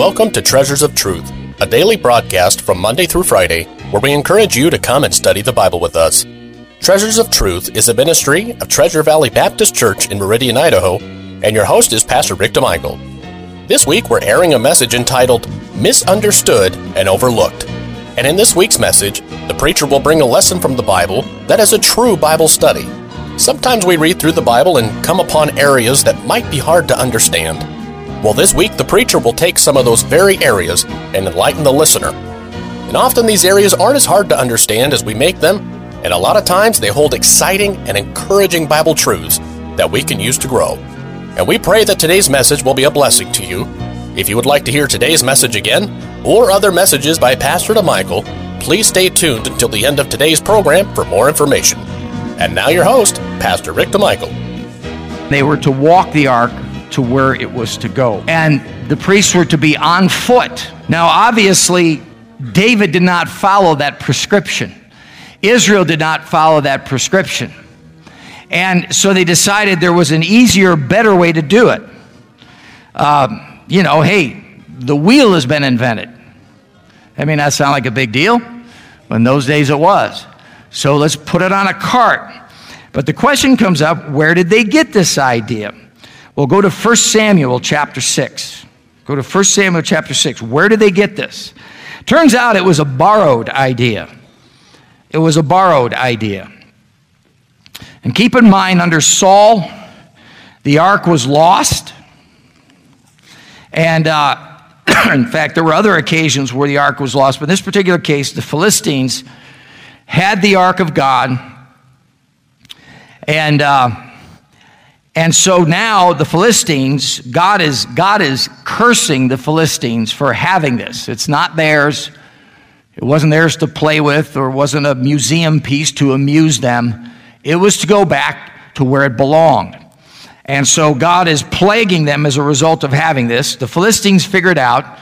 Welcome to Treasures of Truth, a daily broadcast from Monday through Friday where we encourage you to come and study the Bible with us. Treasures of Truth is a ministry of Treasure Valley Baptist Church in Meridian, Idaho, and your host is Pastor Rick DeMichael. This week we're airing a message entitled Misunderstood and Overlooked. And in this week's message, the preacher will bring a lesson from the Bible that is a true Bible study. Sometimes we read through the Bible and come upon areas that might be hard to understand. Well, this week the preacher will take some of those very areas and enlighten the listener. And often these areas aren't as hard to understand as we make them, and a lot of times they hold exciting and encouraging Bible truths that we can use to grow. And we pray that today's message will be a blessing to you. If you would like to hear today's message again, or other messages by Pastor DeMichael, please stay tuned until the end of today's program for more information. And now your host, Pastor Rick DeMichael. They were to walk the ark to where it was to go. And the priests were to be on foot. Now, obviously, David did not follow that prescription. Israel did not follow that prescription. And so they decided there was an easier, better way to do it. Um, you know, hey, the wheel has been invented. I mean, that sound like a big deal? But in those days it was. So let's put it on a cart. But the question comes up where did they get this idea? Well, go to 1 Samuel chapter 6. Go to 1 Samuel chapter 6. Where did they get this? Turns out it was a borrowed idea. It was a borrowed idea. And keep in mind, under Saul, the ark was lost. And uh, in fact, there were other occasions where the ark was lost, but in this particular case, the Philistines had the ark of God. And. Uh, and so now the Philistines, God is, God is cursing the Philistines for having this. It's not theirs. It wasn't theirs to play with or wasn't a museum piece to amuse them. It was to go back to where it belonged. And so God is plaguing them as a result of having this. The Philistines figured out,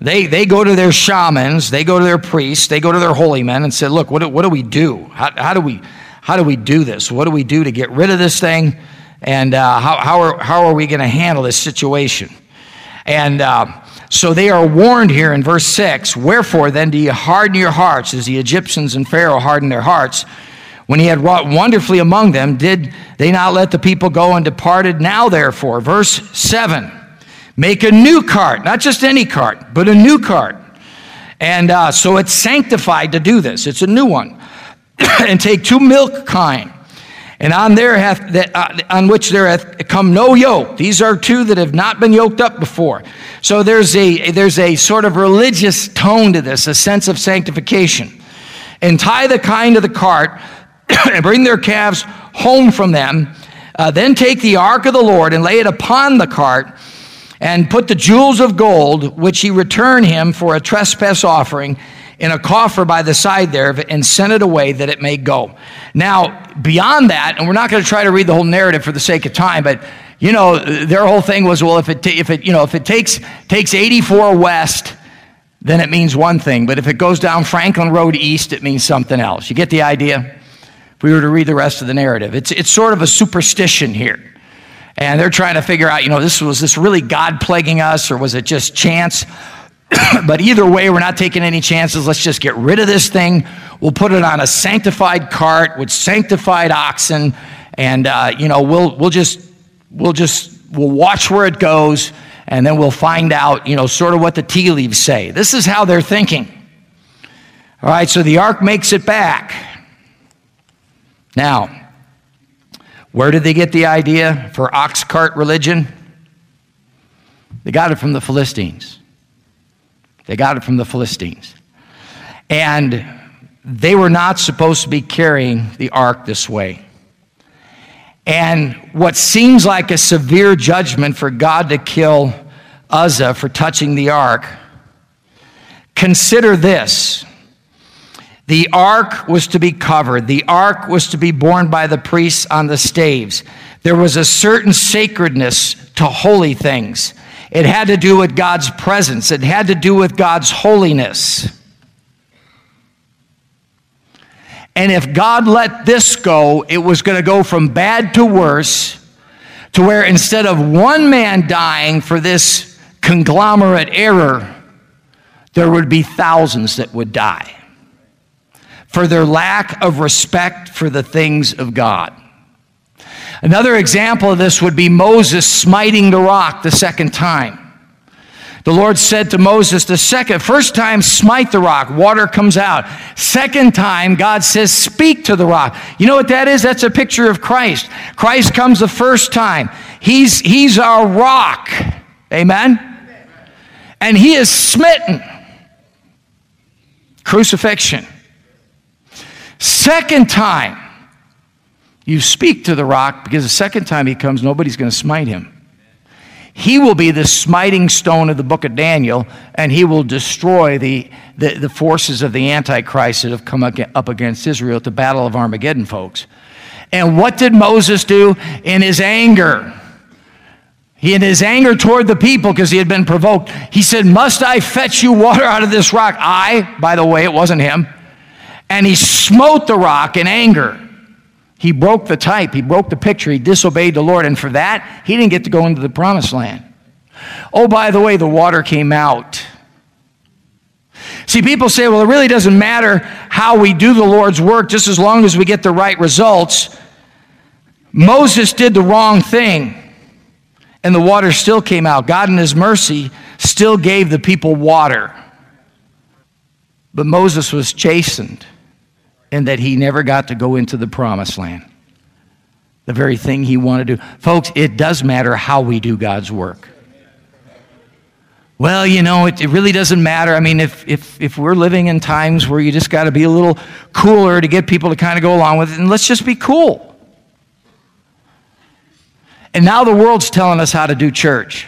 they, they go to their shamans, they go to their priests, they go to their holy men and said, look, what do, what do we do? How, how, do we, how do we do this? What do we do to get rid of this thing? And uh, how, how, are, how are we going to handle this situation? And uh, so they are warned here in verse 6 Wherefore then do you harden your hearts, as the Egyptians and Pharaoh hardened their hearts? When he had wrought wonderfully among them, did they not let the people go and departed? Now, therefore, verse 7 make a new cart, not just any cart, but a new cart. And uh, so it's sanctified to do this, it's a new one. and take two milk kine and on there hath that, uh, on which there hath come no yoke. These are two that have not been yoked up before. So there's a there's a sort of religious tone to this, a sense of sanctification. And tie the kine to the cart, and bring their calves home from them. Uh, then take the ark of the Lord and lay it upon the cart, and put the jewels of gold which he returned him for a trespass offering in a coffer by the side there and send it away that it may go. Now, beyond that, and we're not going to try to read the whole narrative for the sake of time, but you know, their whole thing was, well, if it, if it, you know, if it takes, takes 84 west, then it means one thing. But if it goes down Franklin Road east, it means something else. You get the idea? If we were to read the rest of the narrative, it's, it's sort of a superstition here. And they're trying to figure out, you know, this was this really God plaguing us, or was it just chance? but either way, we're not taking any chances. Let's just get rid of this thing. We'll put it on a sanctified cart with sanctified oxen, and uh, you know we'll we'll just we'll just we'll watch where it goes, and then we'll find out you know sort of what the tea leaves say. This is how they're thinking. All right, so the ark makes it back. Now, where did they get the idea for ox cart religion? They got it from the Philistines. They got it from the Philistines. And they were not supposed to be carrying the ark this way. And what seems like a severe judgment for God to kill Uzzah for touching the ark, consider this. The ark was to be covered. The ark was to be borne by the priests on the staves. There was a certain sacredness to holy things. It had to do with God's presence, it had to do with God's holiness. And if God let this go, it was going to go from bad to worse, to where instead of one man dying for this conglomerate error, there would be thousands that would die for their lack of respect for the things of God. Another example of this would be Moses smiting the rock the second time. The Lord said to Moses, the second, first time, smite the rock, water comes out. Second time, God says, speak to the rock. You know what that is? That's a picture of Christ. Christ comes the first time. He's, he's our rock. Amen? And he is smitten. Crucifixion. Second time, you speak to the rock because the second time he comes, nobody's going to smite him. He will be the smiting stone of the book of Daniel, and he will destroy the, the, the forces of the Antichrist that have come up against Israel at the Battle of Armageddon, folks. And what did Moses do in his anger? He, in his anger toward the people, because he had been provoked, he said, Must I fetch you water out of this rock? I, by the way, it wasn't him. And he smote the rock in anger. He broke the type, he broke the picture, he disobeyed the Lord, and for that, he didn't get to go into the promised land. Oh, by the way, the water came out. See, people say, well, it really doesn't matter how we do the Lord's work, just as long as we get the right results. Moses did the wrong thing, and the water still came out. God, in His mercy, still gave the people water. But Moses was chastened and that he never got to go into the promised land. The very thing he wanted to do. Folks, it does matter how we do God's work. Well, you know, it, it really doesn't matter. I mean, if, if, if we're living in times where you just got to be a little cooler to get people to kind of go along with it, and let's just be cool. And now the world's telling us how to do church.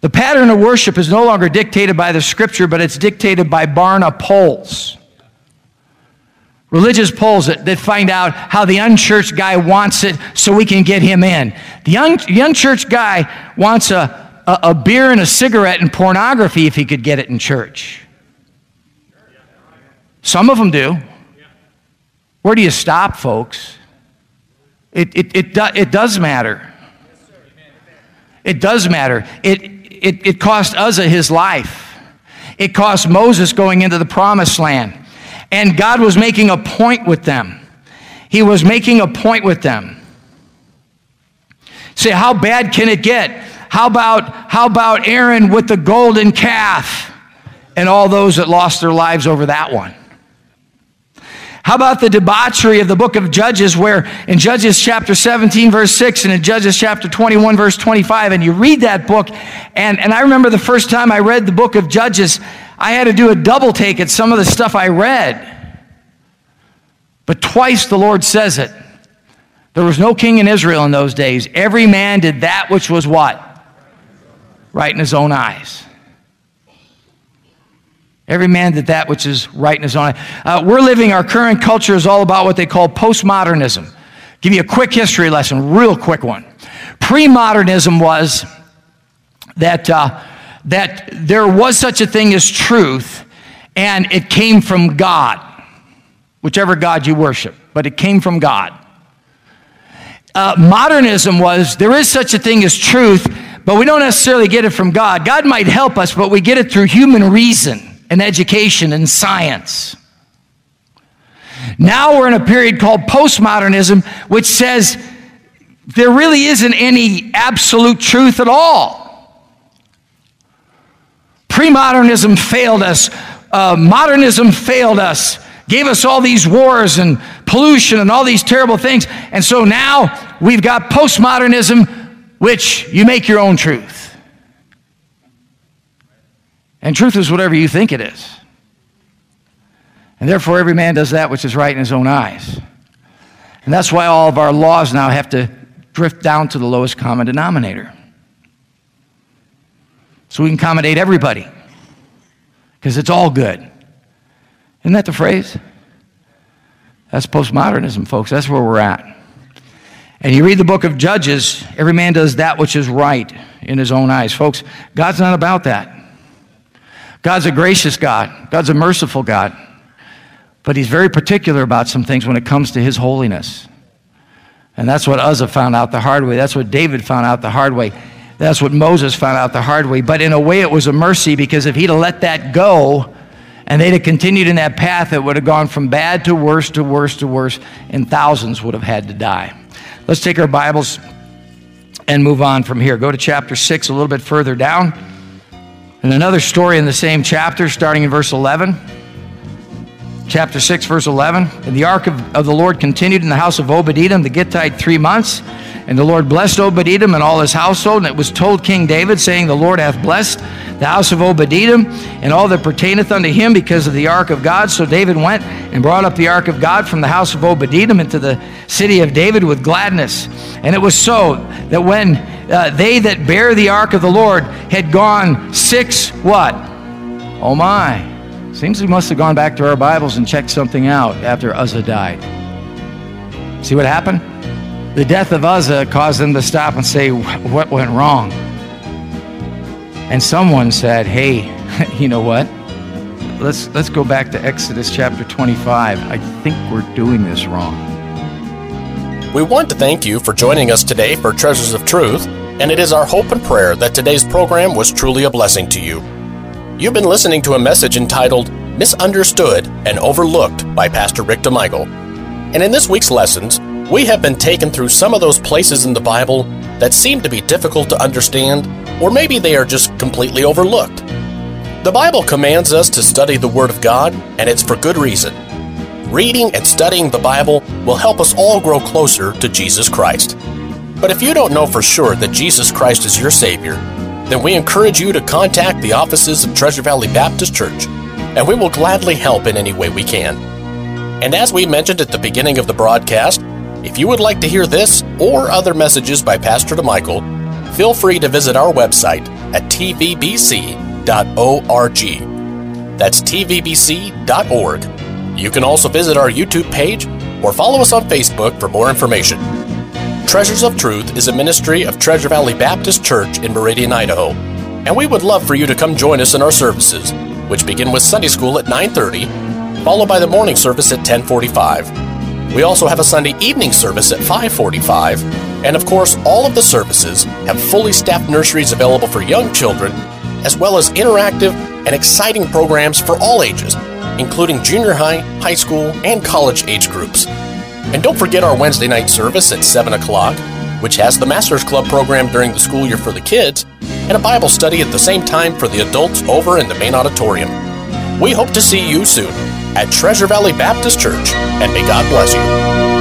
The pattern of worship is no longer dictated by the scripture, but it's dictated by Barna polls religious polls that, that find out how the unchurched guy wants it so we can get him in. The, un, the unchurched guy wants a, a, a beer and a cigarette and pornography if he could get it in church. Some of them do. Where do you stop, folks? It, it, it, do, it does matter. It does matter. It, it, it cost Uzzah his life. It cost Moses going into the promised land. And God was making a point with them. He was making a point with them. Say, how bad can it get? How about, how about Aaron with the golden calf and all those that lost their lives over that one? How about the debauchery of the book of Judges, where in Judges chapter 17, verse 6, and in Judges chapter 21, verse 25, and you read that book, and, and I remember the first time I read the book of Judges, I had to do a double take at some of the stuff I read. But twice the Lord says it. There was no king in Israel in those days. Every man did that which was what? Right in his own eyes. Every man did that which is right in his own. Uh, we're living, our current culture is all about what they call postmodernism. Give you a quick history lesson, real quick one. Pre modernism was that. Uh, that there was such a thing as truth and it came from God, whichever God you worship, but it came from God. Uh, modernism was there is such a thing as truth, but we don't necessarily get it from God. God might help us, but we get it through human reason and education and science. Now we're in a period called postmodernism, which says there really isn't any absolute truth at all. Premodernism failed us. Uh, modernism failed us, gave us all these wars and pollution and all these terrible things. And so now we've got postmodernism, which you make your own truth. And truth is whatever you think it is. And therefore, every man does that which is right in his own eyes. And that's why all of our laws now have to drift down to the lowest common denominator so we can accommodate everybody because it's all good. Isn't that the phrase? That's postmodernism, folks. That's where we're at. And you read the book of Judges, every man does that which is right in his own eyes. Folks, God's not about that. God's a gracious God, God's a merciful God. But he's very particular about some things when it comes to his holiness. And that's what Uzzah found out the hard way. That's what David found out the hard way That's what Moses found out the hard way. But in a way, it was a mercy because if he'd have let that go and they'd have continued in that path, it would have gone from bad to worse to worse to worse, and thousands would have had to die. Let's take our Bibles and move on from here. Go to chapter 6, a little bit further down. And another story in the same chapter, starting in verse 11. Chapter 6, verse 11. And the ark of, of the Lord continued in the house of Obed-Edom the Gittite three months. And the Lord blessed Obed-Edom and all his household. And it was told King David, saying, The Lord hath blessed the house of Obed-Edom and all that pertaineth unto him because of the ark of God. So David went and brought up the ark of God from the house of Obed-Edom into the city of David with gladness. And it was so that when uh, they that bear the ark of the Lord had gone six what? Oh my. Seems we must have gone back to our Bibles and checked something out after Uzzah died. See what happened? The death of Uzzah caused them to stop and say, What went wrong? And someone said, Hey, you know what? Let's, let's go back to Exodus chapter 25. I think we're doing this wrong. We want to thank you for joining us today for Treasures of Truth, and it is our hope and prayer that today's program was truly a blessing to you. You've been listening to a message entitled Misunderstood and Overlooked by Pastor Rick DeMichael. And in this week's lessons, we have been taken through some of those places in the Bible that seem to be difficult to understand, or maybe they are just completely overlooked. The Bible commands us to study the Word of God, and it's for good reason. Reading and studying the Bible will help us all grow closer to Jesus Christ. But if you don't know for sure that Jesus Christ is your Savior, then we encourage you to contact the offices of Treasure Valley Baptist Church, and we will gladly help in any way we can. And as we mentioned at the beginning of the broadcast, if you would like to hear this or other messages by Pastor DeMichael, feel free to visit our website at tvbc.org. That's tvbc.org. You can also visit our YouTube page or follow us on Facebook for more information. Treasures of Truth is a ministry of Treasure Valley Baptist Church in Meridian, Idaho, and we would love for you to come join us in our services, which begin with Sunday school at 9:30, followed by the morning service at 10:45. We also have a Sunday evening service at 5:45, and of course, all of the services have fully staffed nurseries available for young children, as well as interactive and exciting programs for all ages, including junior high, high school, and college age groups. And don't forget our Wednesday night service at 7 o'clock, which has the Masters Club program during the school year for the kids, and a Bible study at the same time for the adults over in the main auditorium. We hope to see you soon at Treasure Valley Baptist Church, and may God bless you.